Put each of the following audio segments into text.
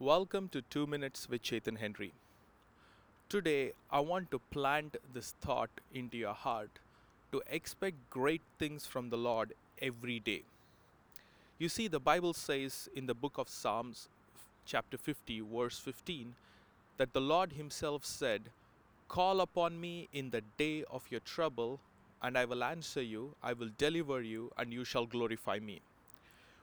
Welcome to 2 Minutes with Chetan Henry. Today, I want to plant this thought into your heart to expect great things from the Lord every day. You see, the Bible says in the book of Psalms, chapter 50, verse 15, that the Lord Himself said, Call upon me in the day of your trouble, and I will answer you, I will deliver you, and you shall glorify me.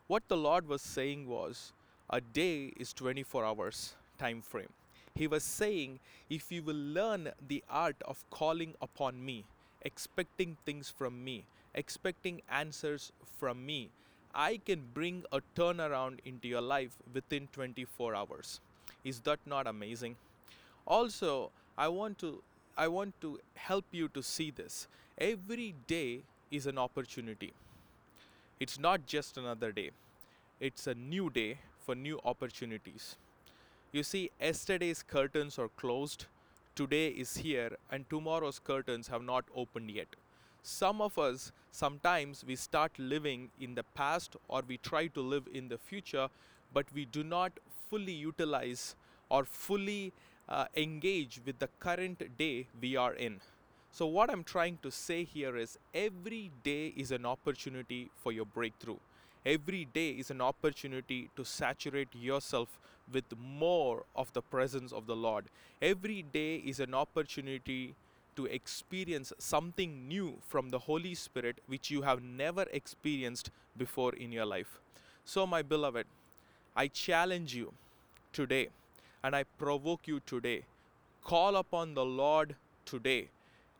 What the Lord was saying was, a day is 24 hours time frame. He was saying, if you will learn the art of calling upon me, expecting things from me, expecting answers from me, I can bring a turnaround into your life within 24 hours. Is that not amazing? Also, I want to I want to help you to see this. Every day is an opportunity. It's not just another day. It's a new day for new opportunities. You see, yesterday's curtains are closed, today is here, and tomorrow's curtains have not opened yet. Some of us, sometimes we start living in the past or we try to live in the future, but we do not fully utilize or fully uh, engage with the current day we are in. So, what I'm trying to say here is every day is an opportunity for your breakthrough. Every day is an opportunity to saturate yourself with more of the presence of the Lord. Every day is an opportunity to experience something new from the Holy Spirit which you have never experienced before in your life. So, my beloved, I challenge you today and I provoke you today. Call upon the Lord today,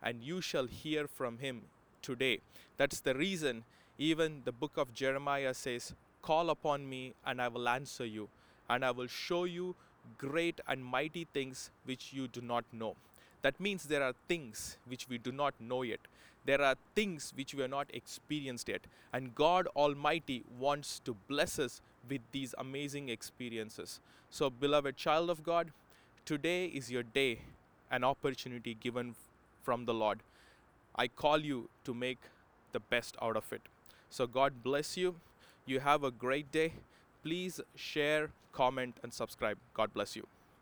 and you shall hear from him today. That's the reason even the book of Jeremiah says, Call upon me, and I will answer you, and I will show you great and mighty things which you do not know. That means there are things which we do not know yet. There are things which we have not experienced yet. And God Almighty wants to bless us with these amazing experiences. So, beloved child of God, today is your day, an opportunity given from the Lord. I call you to make the best out of it. So, God bless you. You have a great day. Please share, comment, and subscribe. God bless you.